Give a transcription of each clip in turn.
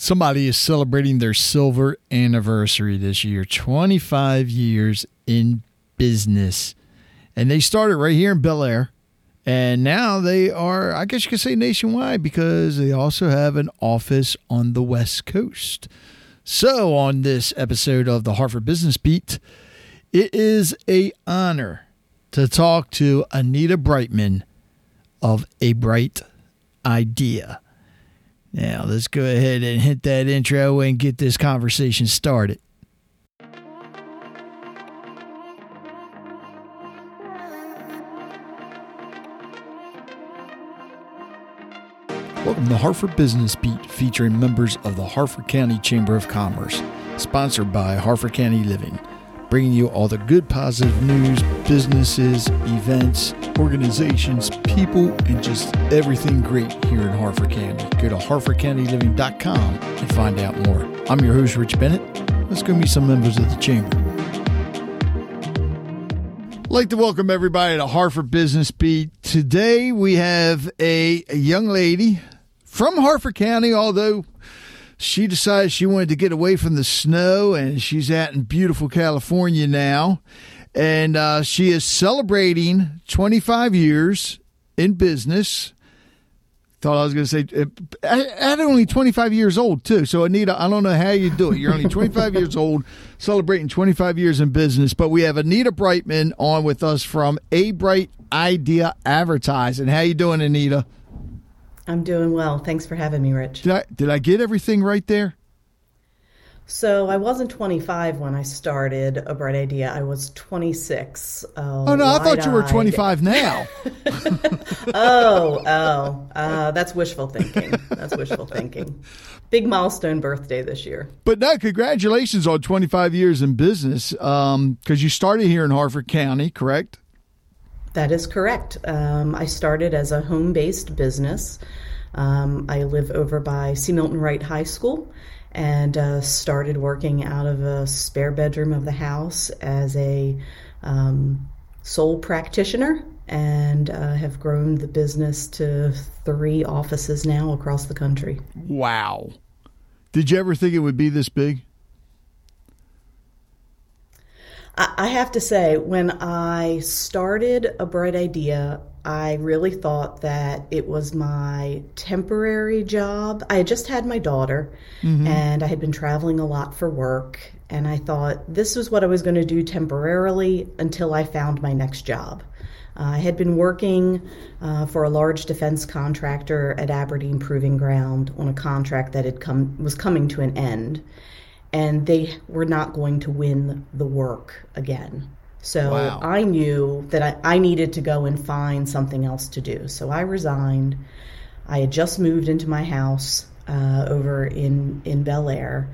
somebody is celebrating their silver anniversary this year 25 years in business. And they started right here in Bel Air. And now they are, I guess you could say nationwide because they also have an office on the West Coast. So, on this episode of the Harford Business Beat, it is a honor to talk to Anita Brightman of A Bright Idea. Now, let's go ahead and hit that intro and get this conversation started. Welcome to Harford Business Beat, featuring members of the Harford County Chamber of Commerce, sponsored by Harford County Living, bringing you all the good, positive news, businesses, events, organizations, people, and just everything great here in Harford County. Go to harfordcountyliving.com and find out more. I'm your host, Rich Bennett. Let's go meet some members of the Chamber. I'd like to welcome everybody to Harford Business Beat. Today we have a, a young lady from Harford County, although she decided she wanted to get away from the snow and she's out in beautiful California now. And uh, she is celebrating 25 years in business. Thought I was going to say, at only 25 years old, too. So, Anita, I don't know how you do it. You're only 25 years old, celebrating 25 years in business. But we have Anita Brightman on with us from A Bright Idea Advertising. How you doing, Anita? I'm doing well. Thanks for having me, Rich. Did I, did I get everything right there? So I wasn't 25 when I started A Bright Idea. I was 26. Uh, oh no, I thought you were 25 now. oh, oh, uh, that's wishful thinking. That's wishful thinking. Big milestone birthday this year. But no, congratulations on 25 years in business. Because um, you started here in Harford County, correct? That is correct. Um, I started as a home-based business. Um, I live over by C. Milton Wright High School and uh, started working out of a spare bedroom of the house as a um, sole practitioner and uh, have grown the business to three offices now across the country. Wow. Did you ever think it would be this big? I have to say, when I started A Bright Idea, I really thought that it was my temporary job. I had just had my daughter mm-hmm. and I had been traveling a lot for work. And I thought this was what I was going to do temporarily until I found my next job. Uh, I had been working uh, for a large defense contractor at Aberdeen Proving Ground on a contract that had come was coming to an end and they were not going to win the work again. So wow. I knew that I, I needed to go and find something else to do. So I resigned. I had just moved into my house uh, over in, in Bel Air.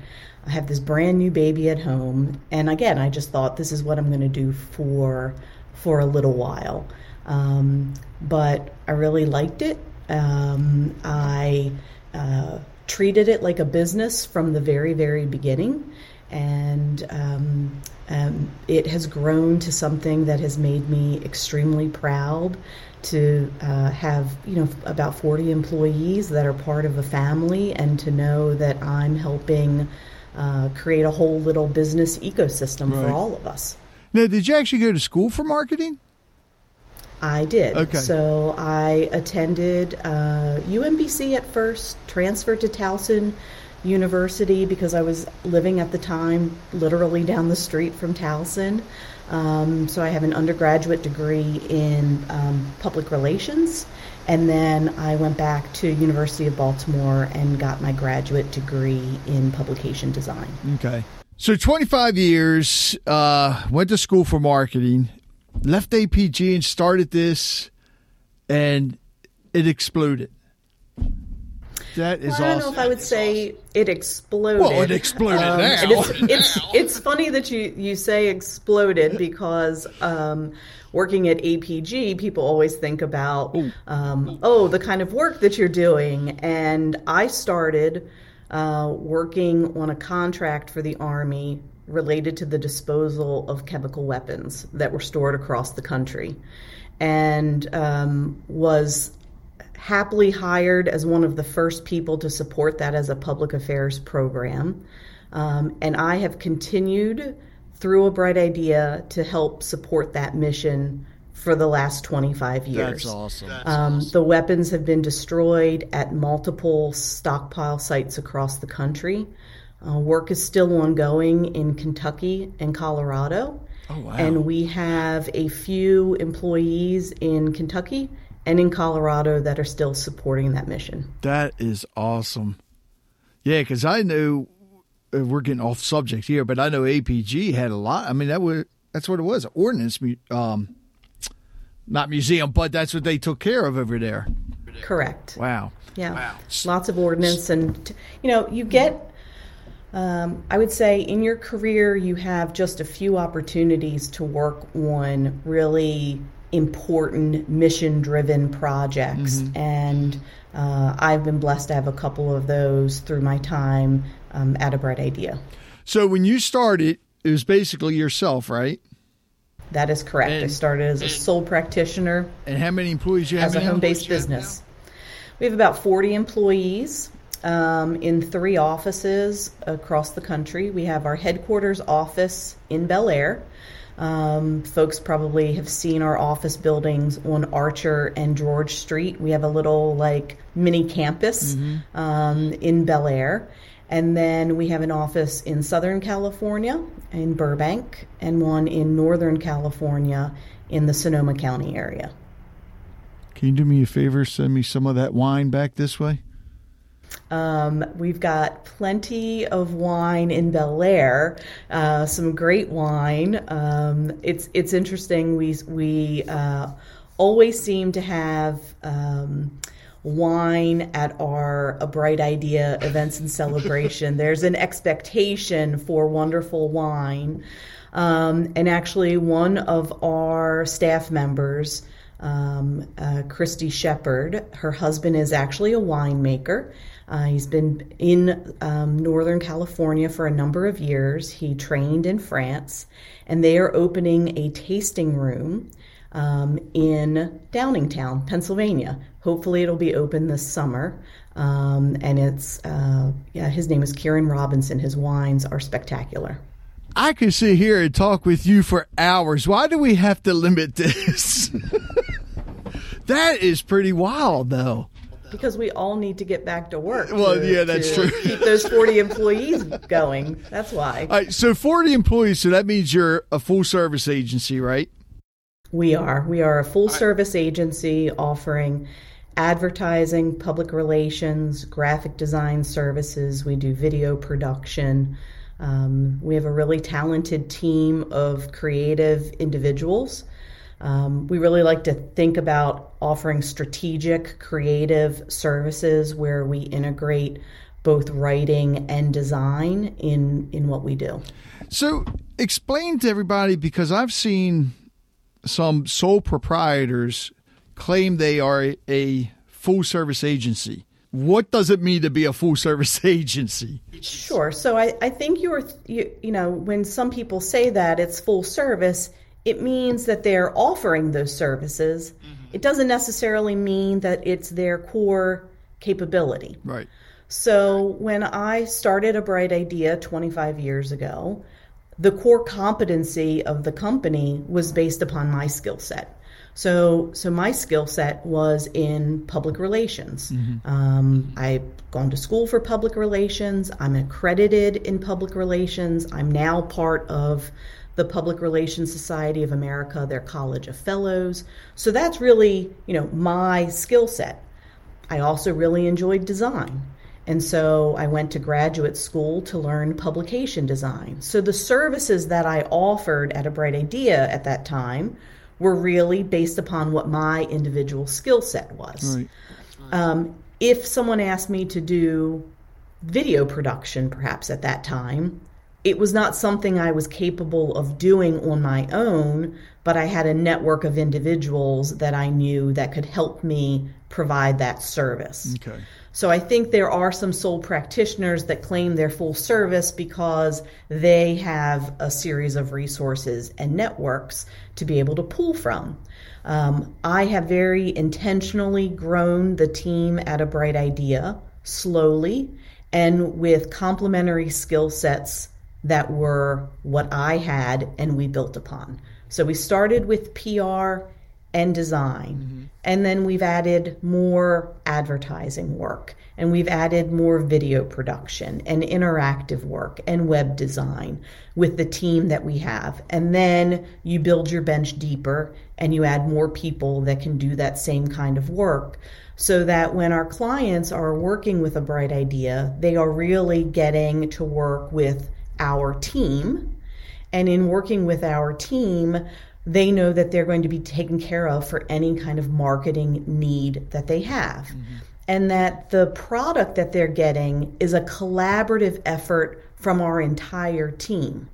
I have this brand new baby at home. And again, I just thought this is what I'm going to do for, for a little while. Um, but I really liked it. Um, I uh, treated it like a business from the very, very beginning. And um, um, it has grown to something that has made me extremely proud to uh, have, you know, about 40 employees that are part of a family and to know that I'm helping uh, create a whole little business ecosystem right. for all of us. Now, did you actually go to school for marketing? I did. Okay. So I attended uh, UMBC at first, transferred to Towson University because I was living at the time literally down the street from Towson. Um, so I have an undergraduate degree in um, public relations, and then I went back to University of Baltimore and got my graduate degree in publication design. Okay. So 25 years, uh, went to school for marketing left APG and started this, and it exploded. That is well, I don't awesome. know if I would say it exploded. Well, it exploded um, now. It's, it's, it's, funny that you, you say exploded because um, working at APG, people always think about, um, oh, the kind of work that you're doing. And I started uh, working on a contract for the Army related to the disposal of chemical weapons that were stored across the country and um, was happily hired as one of the first people to support that as a public affairs program. Um, and I have continued through a bright idea to help support that mission for the last 25 years. That's awesome. Um, the weapons have been destroyed at multiple stockpile sites across the country. Uh, work is still ongoing in Kentucky and Colorado. Oh, wow. And we have a few employees in Kentucky and in Colorado that are still supporting that mission. That is awesome. Yeah, because I know uh, we're getting off subject here, but I know APG had a lot. I mean, that was that's what it was, ordnance, um, not museum, but that's what they took care of over there. Correct. Wow. Yeah. Wow. Lots of ordinance. And, you know, you get, um, I would say in your career, you have just a few opportunities to work on really important mission driven projects. And uh, I've been blessed to have a couple of those through my time um, at A Bright Idea. So when you started, it was basically yourself, right? That is correct. I started as a sole practitioner And how many employees do you have as a home based business. We have about 40 employees um, in three offices across the country. We have our headquarters office in Bel Air. Um, folks probably have seen our office buildings on Archer and George Street. We have a little like mini campus um, in Bel Air. And then we have an office in Southern California, in Burbank, and one in Northern California in the Sonoma County area. Can you do me a favor? Send me some of that wine back this way. Um, we've got plenty of wine in Bel Air, uh, some great wine. Um, it's it's interesting. We we uh, always seem to have. Um, Wine at our A Bright Idea events and celebration. There's an expectation for wonderful wine. Um, and actually, one of our staff members, um, uh, Christy Shepard. Her husband is actually a winemaker. Uh, he's been in um, Northern California for a number of years. He trained in France, and they are opening a tasting room um, in Downingtown, Pennsylvania. Hopefully, it'll be open this summer. Um, and it's, uh, yeah, his name is Kieran Robinson. His wines are spectacular. I could sit here and talk with you for hours. Why do we have to limit this? that is pretty wild, though. Because we all need to get back to work. Well, to- yeah, that's true. Keep those 40 employees going. That's why. All right, so 40 employees, so that means you're a full service agency, right? We are. We are a full service agency offering advertising, public relations, graphic design services. We do video production. Um, we have a really talented team of creative individuals. Um, we really like to think about offering strategic, creative services where we integrate both writing and design in, in what we do. So explain to everybody because I've seen some sole proprietors claim they are a, full service agency. What does it mean to be a full service agency? Sure. So I, I think you're, you, you know, when some people say that it's full service, it means that they're offering those services. Mm-hmm. It doesn't necessarily mean that it's their core capability. Right. So when I started a bright idea 25 years ago, the core competency of the company was based upon my skill set. So, so my skill set was in public relations. Um, I've gone to school for public relations. I'm accredited in public relations. I'm now part of the Public Relations Society of America, their College of Fellows. So that's really, you know, my skill set. I also really enjoyed design. And so I went to graduate school to learn publication design. So the services that I offered at A Bright Idea at that time were really based upon what my individual skill set was. Right. Um, if someone asked me to do video production, perhaps at that time, it was not something I was capable of doing on my own, but I had a network of individuals that I knew that could help me provide that service. Okay. So I think there are some sole practitioners that claim they're full service because they have a series of resources and networks to be able to pull from. Um, I have very intentionally grown the team at a bright idea slowly and with complementary skill sets that were what I had and we built upon. So we started with PR and design. Mm-hmm. And then we've added more advertising work, and we've added more video production and interactive work and web design with the team that we have. And then you build your bench deeper and you add more people that can do that same kind of work so that when our clients are working with a bright idea, they are really getting to work with our team. And in working with our team, they know that they're going to be taken care of for any kind of marketing need that they have. Mm-hmm. And that the product that they're getting is a collaborative effort from our entire team.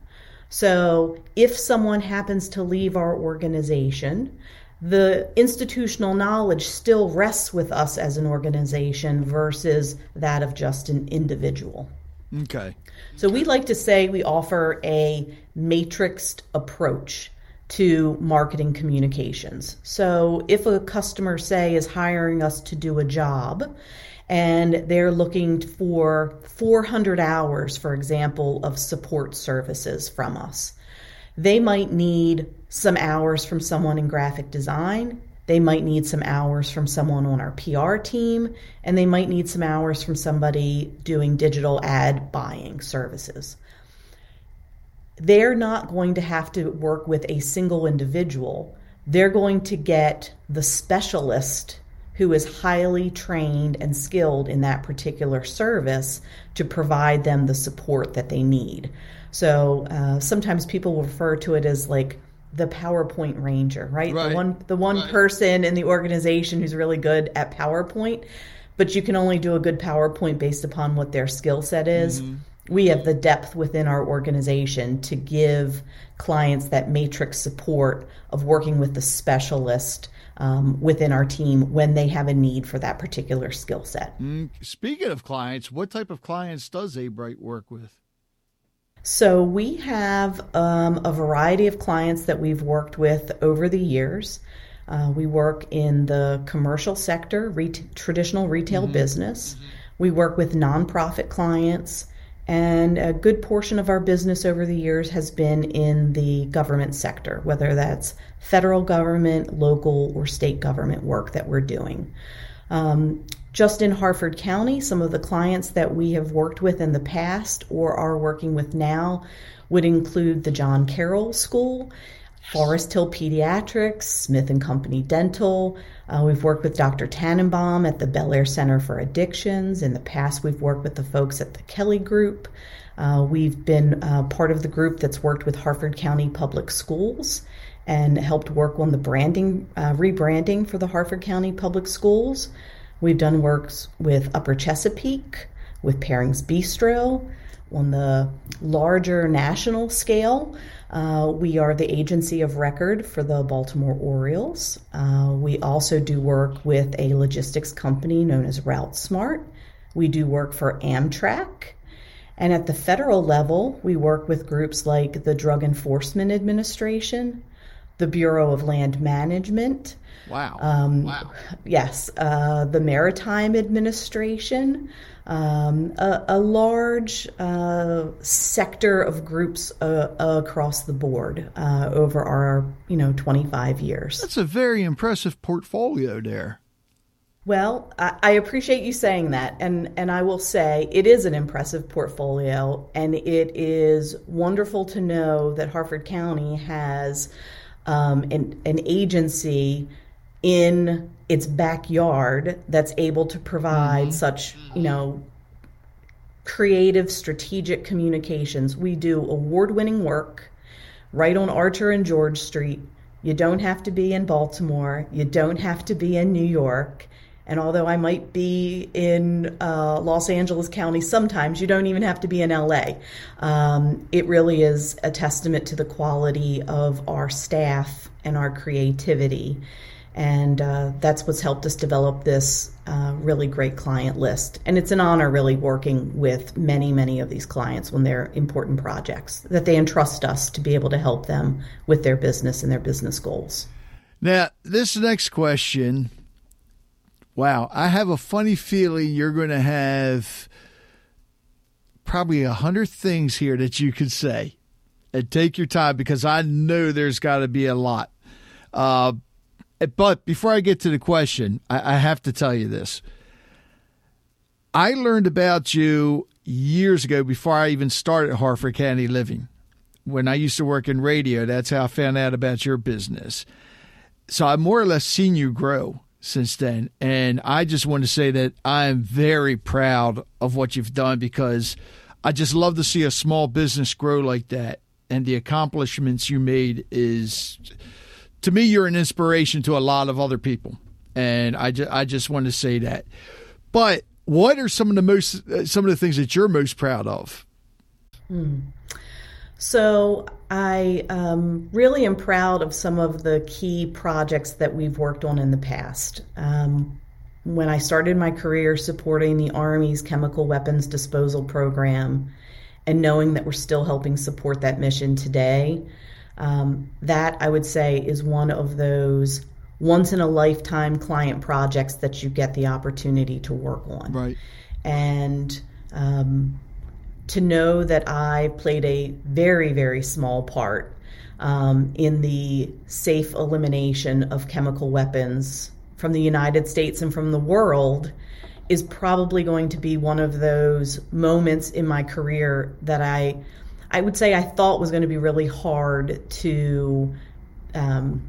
So if someone happens to leave our organization, the institutional knowledge still rests with us as an organization versus that of just an individual. Okay. So we like to say we offer a matrixed approach to marketing communications. So if a customer, say, is hiring us to do a job and they're looking for 400 hours, for example, of support services from us, they might need some hours from someone in graphic design. They might need some hours from someone on our PR team, and they might need some hours from somebody doing digital ad buying services they're not going to have to work with a single individual. They're going to get the specialist who is highly trained and skilled in that particular service to provide them the support that they need. So uh, sometimes people will refer to it as like the PowerPoint ranger, right? right. The one the one right. person in the organization who's really good at PowerPoint, but you can only do a good PowerPoint based upon what their skill set is. Mm-hmm we have the depth within our organization to give clients that matrix support of working with the specialist um, within our team when they have a need for that particular skill set. Mm, speaking of clients, what type of clients does A-Bright work with? So we have um, a variety of clients that we've worked with over the years. Uh, we work in the commercial sector, re- traditional retail mm-hmm. business. Mm-hmm. We work with nonprofit clients. And a good portion of our business over the years has been in the government sector, whether that's federal government, local, or state government work that we're doing. Um, just in Harford County, some of the clients that we have worked with in the past or are working with now would include the John Carroll School Forest Hill Pediatrics, Smith and Company Dental. Uh, we've worked with Dr. Tannenbaum at the Bel Air Center for Addictions. In the past, we've worked with the folks at the Kelly Group. Uh, we've been uh, part of the group that's worked with Harford County Public Schools and helped work on the branding, uh, rebranding for the Harford County Public Schools. We've done works with Upper Chesapeake, with Pairings Bistro. On the larger national scale, uh, we are the agency of record for the Baltimore Orioles. Uh, we also do work with a logistics company known as RouteSmart. We do work for Amtrak. And at the federal level, we work with groups like the Drug Enforcement Administration, the Bureau of Land Management. Wow. Um, wow. Yes, uh, the Maritime Administration um, a, a, large uh, sector of groups uh, across the board uh, over our you know 25 years. That's a very impressive portfolio there. Well, I, I appreciate you saying that, and and I will say it is an impressive portfolio, and it is wonderful to know that Harford County has um, an, an agency in its backyard that's able to provide mm-hmm. such, you know, creative strategic communications. We do award-winning work right on Archer and George Street. You don't have to be in Baltimore. You don't have to be in New York. And although I might be in uh, Los Angeles County sometimes, you don't even have to be in LA. Um, it really is a testament to the quality of our staff and our creativity And uh, that's what's helped us develop this uh, really great client list. And it's an honor, really, working with many, many of these clients when they're important projects that they entrust us to be able to help them with their business and their business goals. Now, this next question wow, I have a funny feeling you're going to have probably a hundred things here that you could say. And take your time because I know there's got to be a lot. Uh, but before I get to the question, I, I have to tell you this. I learned about you years ago before I even started Harford County Living. When I used to work in radio, that's how I found out about your business. So I've more or less seen you grow since then. And I just want to say that I am very proud of what you've done because I just love to see a small business grow like that. And the accomplishments you made is, to me, you're an inspiration to a lot of other people. And I, just, I just want to say that. But what are some of the most, uh, some of the things that you're most proud of? Hmm. So I um, really am proud of some of the key projects that we've worked on in the past. Um, when I started my career supporting the Army's chemical weapons disposal program and knowing that we're still helping support that mission today, um, that I would say is one of those once in a lifetime client projects that you get the opportunity to work on. Right. And um, to know that I played a very, very small part um, in the safe elimination of chemical weapons from the United States and from the world is probably going to be one of those moments in my career that I, I would say I thought was going to be really hard to um,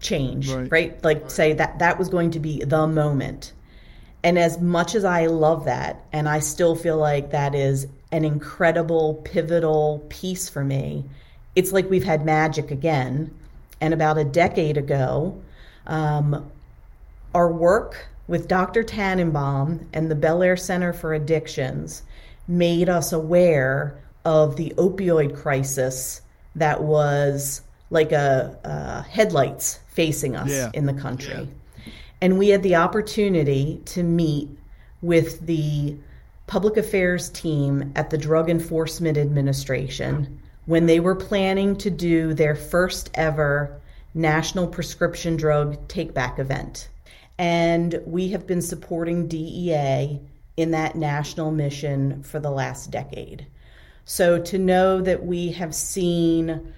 change, right. right? Like right. say that that was going to be the moment. And as much as I love that, and I still feel like that is an incredible, pivotal piece for me, it's like we've had magic again. And about a decade ago, um, our work with Dr. Tannenbaum and the Bel Air Center for Addictions made us aware of the opioid crisis that was like a, a headlights facing us yeah. in the country. Yeah. And we had the opportunity to meet with the public affairs team at the Drug Enforcement Administration when they were planning to do their first ever national prescription drug take back event. And we have been supporting DEA in that national mission for the last decade. So to know that we have seen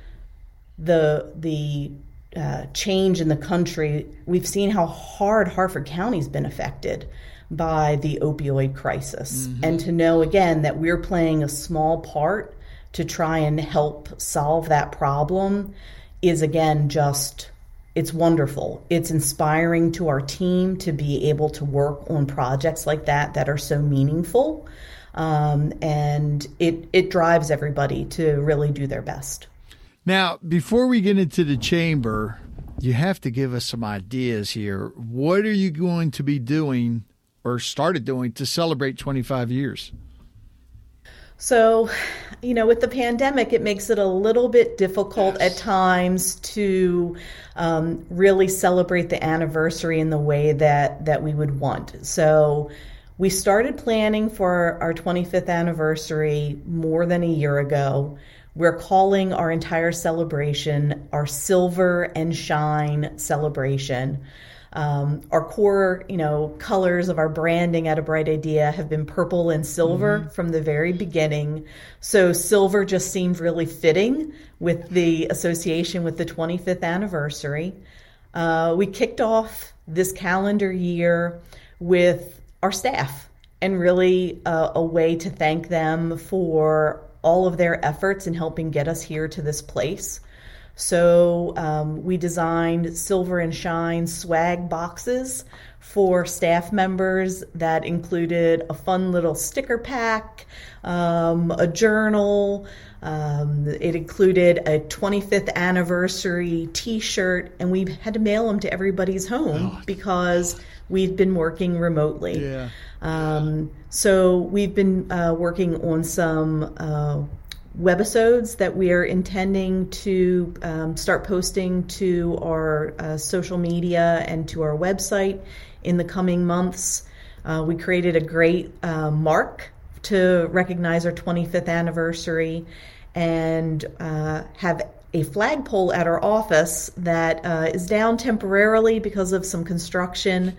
the the uh, change in the country, we've seen how hard Harford County's been affected by the opioid crisis. Mm-hmm. And to know again that we're playing a small part to try and help solve that problem is again just it's wonderful. It's inspiring to our team to be able to work on projects like that that are so meaningful. Um, and it, it drives everybody to really do their best. Now, before we get into the chamber, you have to give us some ideas here. What are you going to be doing or started doing to celebrate 25 years? So, you know, with the pandemic, it makes it a little bit difficult yes. at times to um, really celebrate the anniversary in the way that that we would want. So, we started planning for our 25th anniversary more than a year ago. We're calling our entire celebration our Silver and Shine celebration. Um, our core, you know, colors of our branding at a bright idea have been purple and silver mm-hmm. from the very beginning. So silver just seemed really fitting with the association with the 25th anniversary. Uh, we kicked off this calendar year with our staff and really uh, a way to thank them for all of their efforts in helping get us here to this place. So um, we designed Silver and Shine swag boxes for staff members that included a fun little sticker pack, um, a journal. Um, it included a 25th anniversary T-shirt, and we had to mail them to everybody's home oh, because we've been working remotely. Yeah. Um, so we've been uh, working on some uh, webisodes that we are intending to um, start posting to our uh, social media and to our website in the coming months. Uh, we created a great uh, mark to recognize our 25th anniversary and uh, have a flagpole at our office that uh, is down temporarily because of some construction.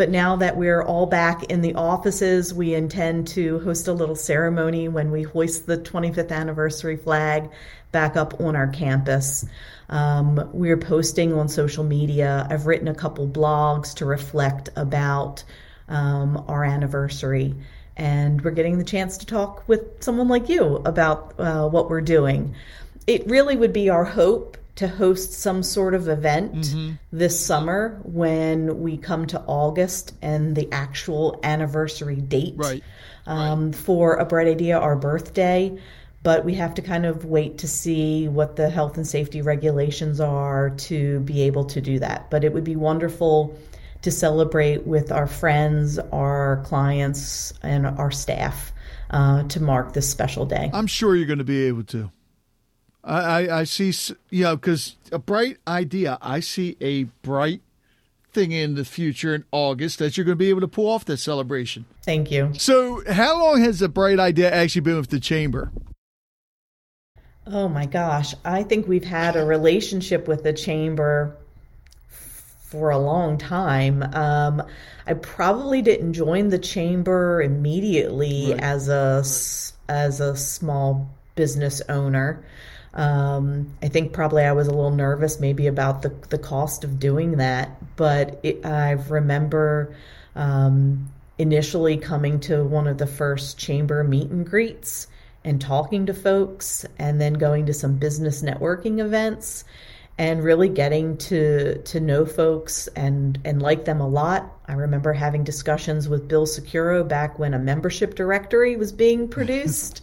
But now that we're all back in the offices, we intend to host a little ceremony when we hoist the 25th anniversary flag back up on our campus. Um, we're posting on social media. I've written a couple blogs to reflect about um, our anniversary. And we're getting the chance to talk with someone like you about uh, what we're doing. It really would be our hope to host some sort of event mm-hmm. this summer when we come to August and the actual anniversary date right. Um, right. for a bright idea, our birthday. But we have to kind of wait to see what the health and safety regulations are to be able to do that. But it would be wonderful to celebrate with our friends, our clients, and our staff uh, to mark this special day. I'm sure you're going to be able to. I, I, I see, you know, because a bright idea, I see a bright thing in the future in August that you're going to be able to pull off this celebration. Thank you. So, how long has the bright idea actually been with the chamber? Oh my gosh. I think we've had a relationship with the chamber for a long time. Um, I probably didn't join the chamber immediately right. as a as a small business owner. Um, I think probably I was a little nervous maybe about the, the cost of doing that, but it, I remember um, initially coming to one of the first chamber meet and greets and talking to folks, and then going to some business networking events and really getting to to know folks and and like them a lot. I remember having discussions with Bill Securo back when a membership directory was being produced.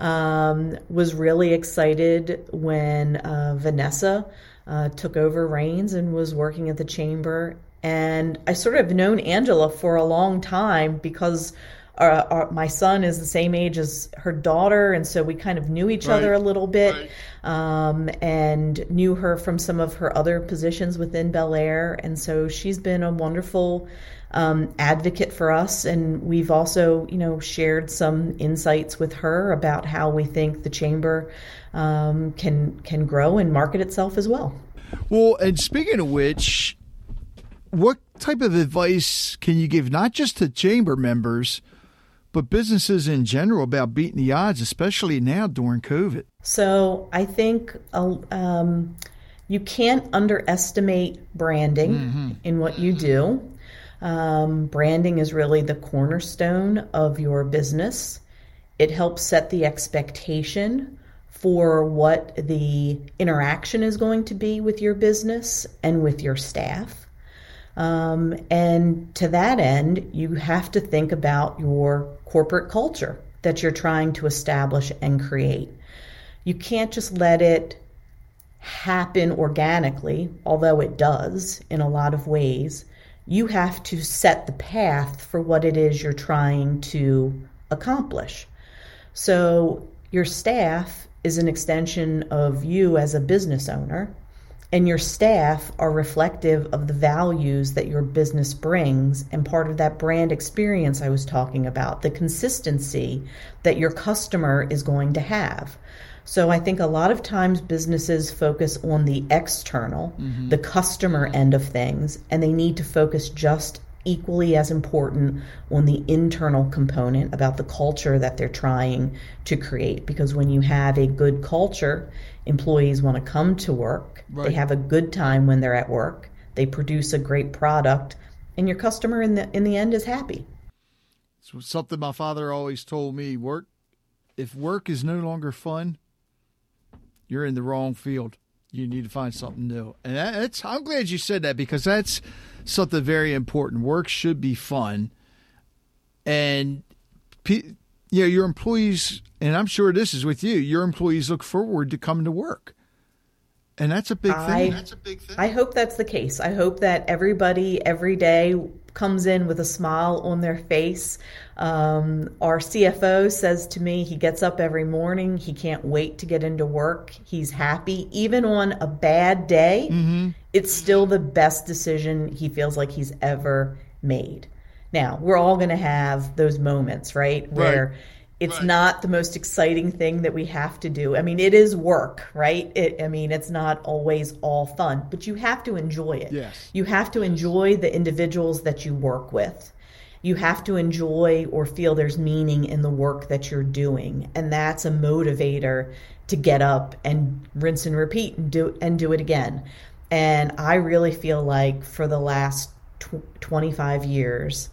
Um, was really excited when uh, Vanessa uh, took over reins and was working at the chamber. And I sort of known Angela for a long time because our, uh, our, my son is the same age as her daughter, and so we kind of knew each right. other a little bit, right. um, and knew her from some of her other positions within Bel Air, and so she's been a wonderful um, advocate for us, and we've also, you know, shared some insights with her about how we think the chamber um, can can grow and market itself as well. Well, and speaking of which, what type of advice can you give not just to chamber members? but businesses in general about beating the odds, especially now during COVID? So I think uh, um, you can't underestimate branding mm-hmm. in what you do. Um, branding is really the cornerstone of your business. It helps set the expectation for what the interaction is going to be with your business and with your staff. Um, and to that end, you have to think about your corporate culture that you're trying to establish and create. You can't just let it happen organically, although it does in a lot of ways you have to set the path for what it is you're trying to accomplish. So, your staff is an extension of you as a business owner, and your staff are reflective of the values that your business brings and part of that brand experience I was talking about, the consistency that your customer is going to have. So I think a lot of times businesses focus on the external, mm-hmm. the customer end of things, and they need to focus just equally as important on the internal component about the culture that they're trying to create. Because when you have a good culture, employees want to come to work, right. they have a good time when they're at work, they produce a great product, and your customer in the in the end is happy. It's something my father always told me: work if work is no longer fun, you're in the wrong field. You need to find something new. And that's I'm glad you said that because that's something very important. Work should be fun. And you know, your employees and I'm sure this is with you, your employees look forward to coming to work. And that's a big thing. I, that's a big thing. I hope that's the case. I hope that everybody every day comes in with a smile on their face. Um, our CFO says to me, he gets up every morning. He can't wait to get into work. He's happy. Even on a bad day, mm-hmm. it's still the best decision he feels like he's ever made. Now, we're all going to have those moments, right? Where right. It's right. not the most exciting thing that we have to do. I mean, it is work, right? It, I mean, it's not always all fun, but you have to enjoy it. Yes. You have to enjoy the individuals that you work with. You have to enjoy or feel there's meaning in the work that you're doing. And that's a motivator to get up and rinse and repeat and do and do it again. And I really feel like for the last tw- 25 years,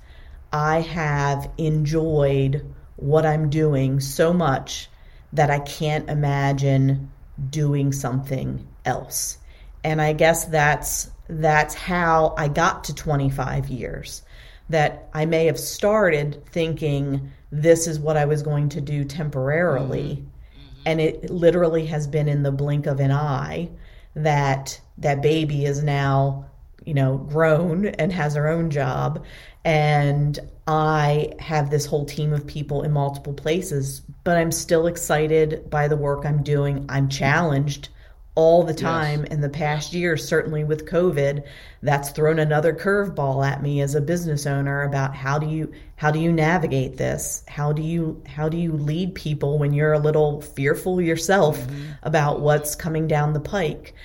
I have enjoyed what I'm doing so much that I can't imagine doing something else. And I guess that's that's how I got to 25 years. That I may have started thinking this is what I was going to do temporarily. Mm-hmm. And it literally has been in the blink of an eye that that baby is now, you know, grown and has her own job and I have this whole team of people in multiple places, but I'm still excited by the work I'm doing. I'm challenged all the time yes. in the past year, certainly with COVID, that's thrown another curveball at me as a business owner about how do you how do you navigate this? How do you how do you lead people when you're a little fearful yourself mm-hmm. about what's coming down the pike?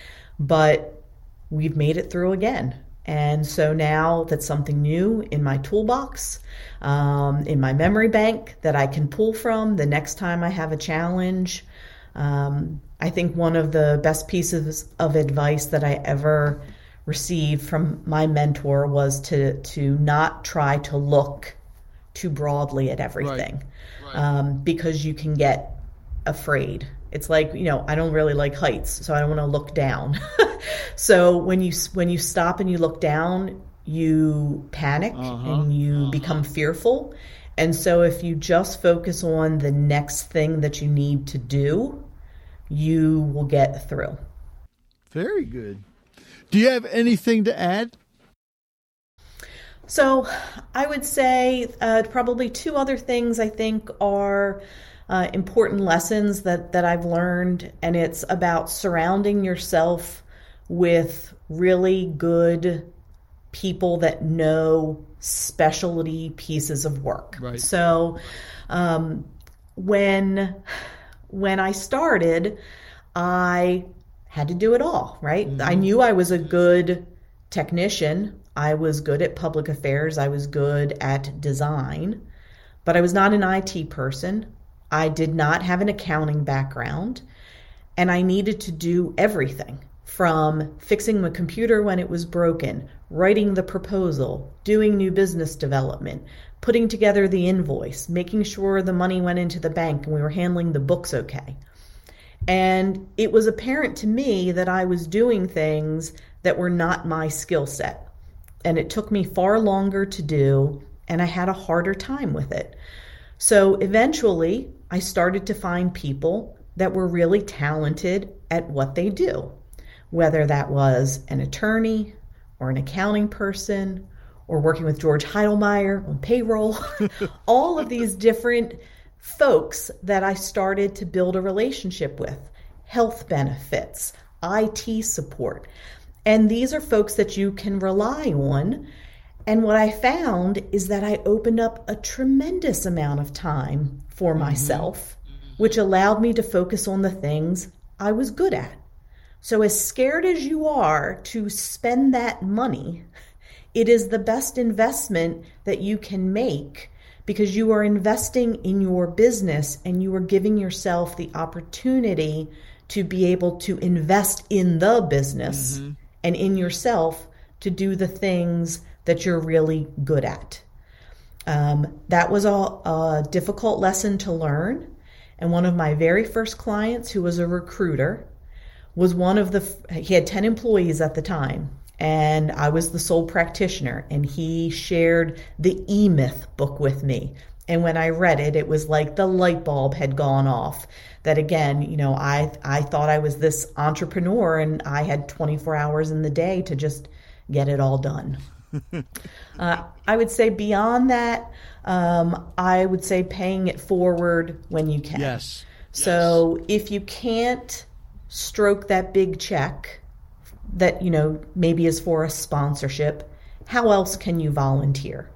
But we've made it through again. And so now that's something new in my toolbox, um, in my memory bank that I can pull from the next time I have a challenge. Um, I think one of the best pieces of advice that I ever received from my mentor was to to not try to look too broadly at everything, right. Right. Um, because you can get afraid it's like you know i don't really like heights so i don't want to look down so when you when you stop and you look down you panic uh-huh, and you uh-huh. become fearful. And so if you just focus on the next thing that you need to do you will get through very good. Do you have anything to add? So i would say uh, probably two other things i think are uh, important lessons that, that I've learned, and it's about surrounding yourself with really good people that know specialty pieces of work. Right. So, um, when when I started, I had to do it all. Right? Mm-hmm. I knew I was a good technician. I was good at public affairs. I was good at design, but I was not an IT person. I did not have an accounting background, and I needed to do everything from fixing the computer when it was broken, writing the proposal, doing new business development, putting together the invoice, making sure the money went into the bank and we were handling the books okay. And it was apparent to me that I was doing things that were not my skill set. And it took me far longer to do, and I had a harder time with it. So eventually, I started to find people that were really talented at what they do, whether that was an attorney or an accounting person or working with George Heidelmeyer on payroll, all of these different folks that I started to build a relationship with, health benefits, IT support. And these are folks that you can rely on. And what I found is that I opened up a tremendous amount of time for mm-hmm. myself, which allowed me to focus on the things I was good at. So, as scared as you are to spend that money, it is the best investment that you can make because you are investing in your business and you are giving yourself the opportunity to be able to invest in the business mm-hmm. and in yourself to do the things that you're really good at. Um, that was a, a difficult lesson to learn. And one of my very first clients, who was a recruiter, was one of the, he had 10 employees at the time. And I was the sole practitioner, and he shared the E Myth book with me. And when I read it, it was like the light bulb had gone off. That again, you know, I I thought I was this entrepreneur, and I had 24 hours in the day to just get it all done. uh, I would say beyond that, um, I would say paying it forward when you can. Yes. So yes. if you can't stroke that big check that, you know, maybe is for a sponsorship, how else can you volunteer?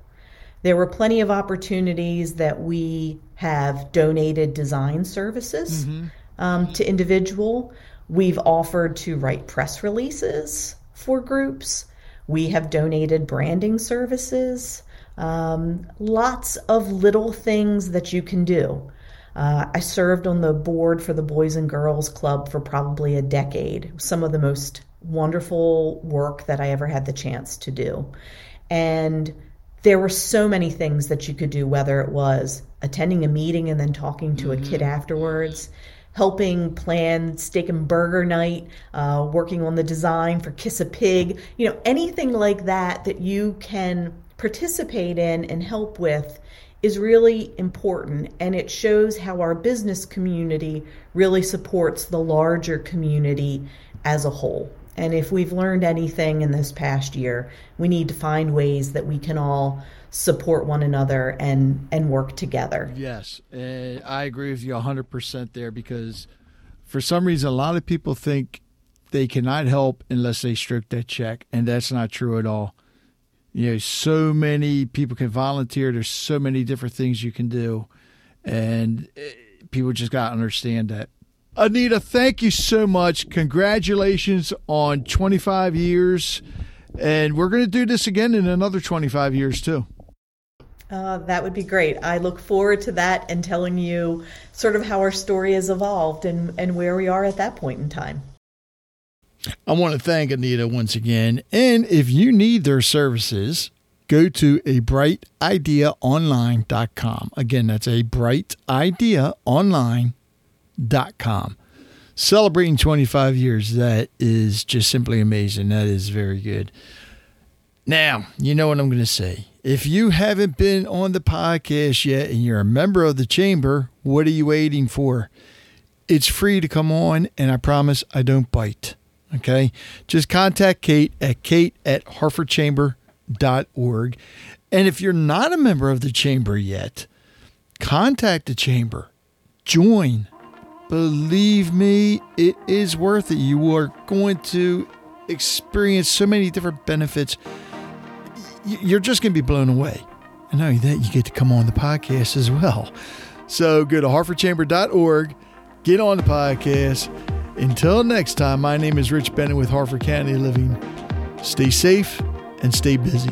There were plenty of opportunities that we have donated design services mm-hmm. um, to individual. We've offered to write press releases for groups. We have donated branding services. Um, lots of little things that you can do. Uh, I served on the board for the Boys and Girls Club for probably a decade. Some of the most wonderful work that I ever had the chance to do. And there were so many things that you could do, whether it was attending a meeting and then talking to mm-hmm. a kid mm-hmm. afterwards, helping plan steak and burger night, uh, working on the design for Kiss a Pig, you know, anything like that that you can participate in and help with is really important and it shows how our business community really supports the larger community as a whole. And if we've learned anything in this past year, we need to find ways that we can all support one another and and work together. Yes, uh, I agree with you 100% there because for some reason a lot of people think they cannot help unless they stroke that check and that's not true at all you know so many people can volunteer. There's so many different things you can do. And eh, people just got to understand that. Anita thank you so much. Congratulations on 25 years. And we're going to do this again in another 25 years too. Uh, that would be great. I look forward to that and telling you sort of how our story has evolved and, and where we are at that point in time. I want to thank Anita once again. And if you need their services, go to a brightideaonline.com. Again, that's a brightideaonline.com. Celebrating 25 years, that is just simply amazing. That is very good. Now, you know what I'm going to say. If you haven't been on the podcast yet and you're a member of the chamber, what are you waiting for? It's free to come on, and I promise I don't bite. Okay. Just contact Kate at kate at harfordchamber.org. And if you're not a member of the chamber yet, contact the chamber. Join. Believe me, it is worth it. You are going to experience so many different benefits. You're just going to be blown away. And not only that, you get to come on the podcast as well. So go to harfordchamber.org, get on the podcast until next time, my name is Rich Bennett with Harford County Living. Stay safe and stay busy.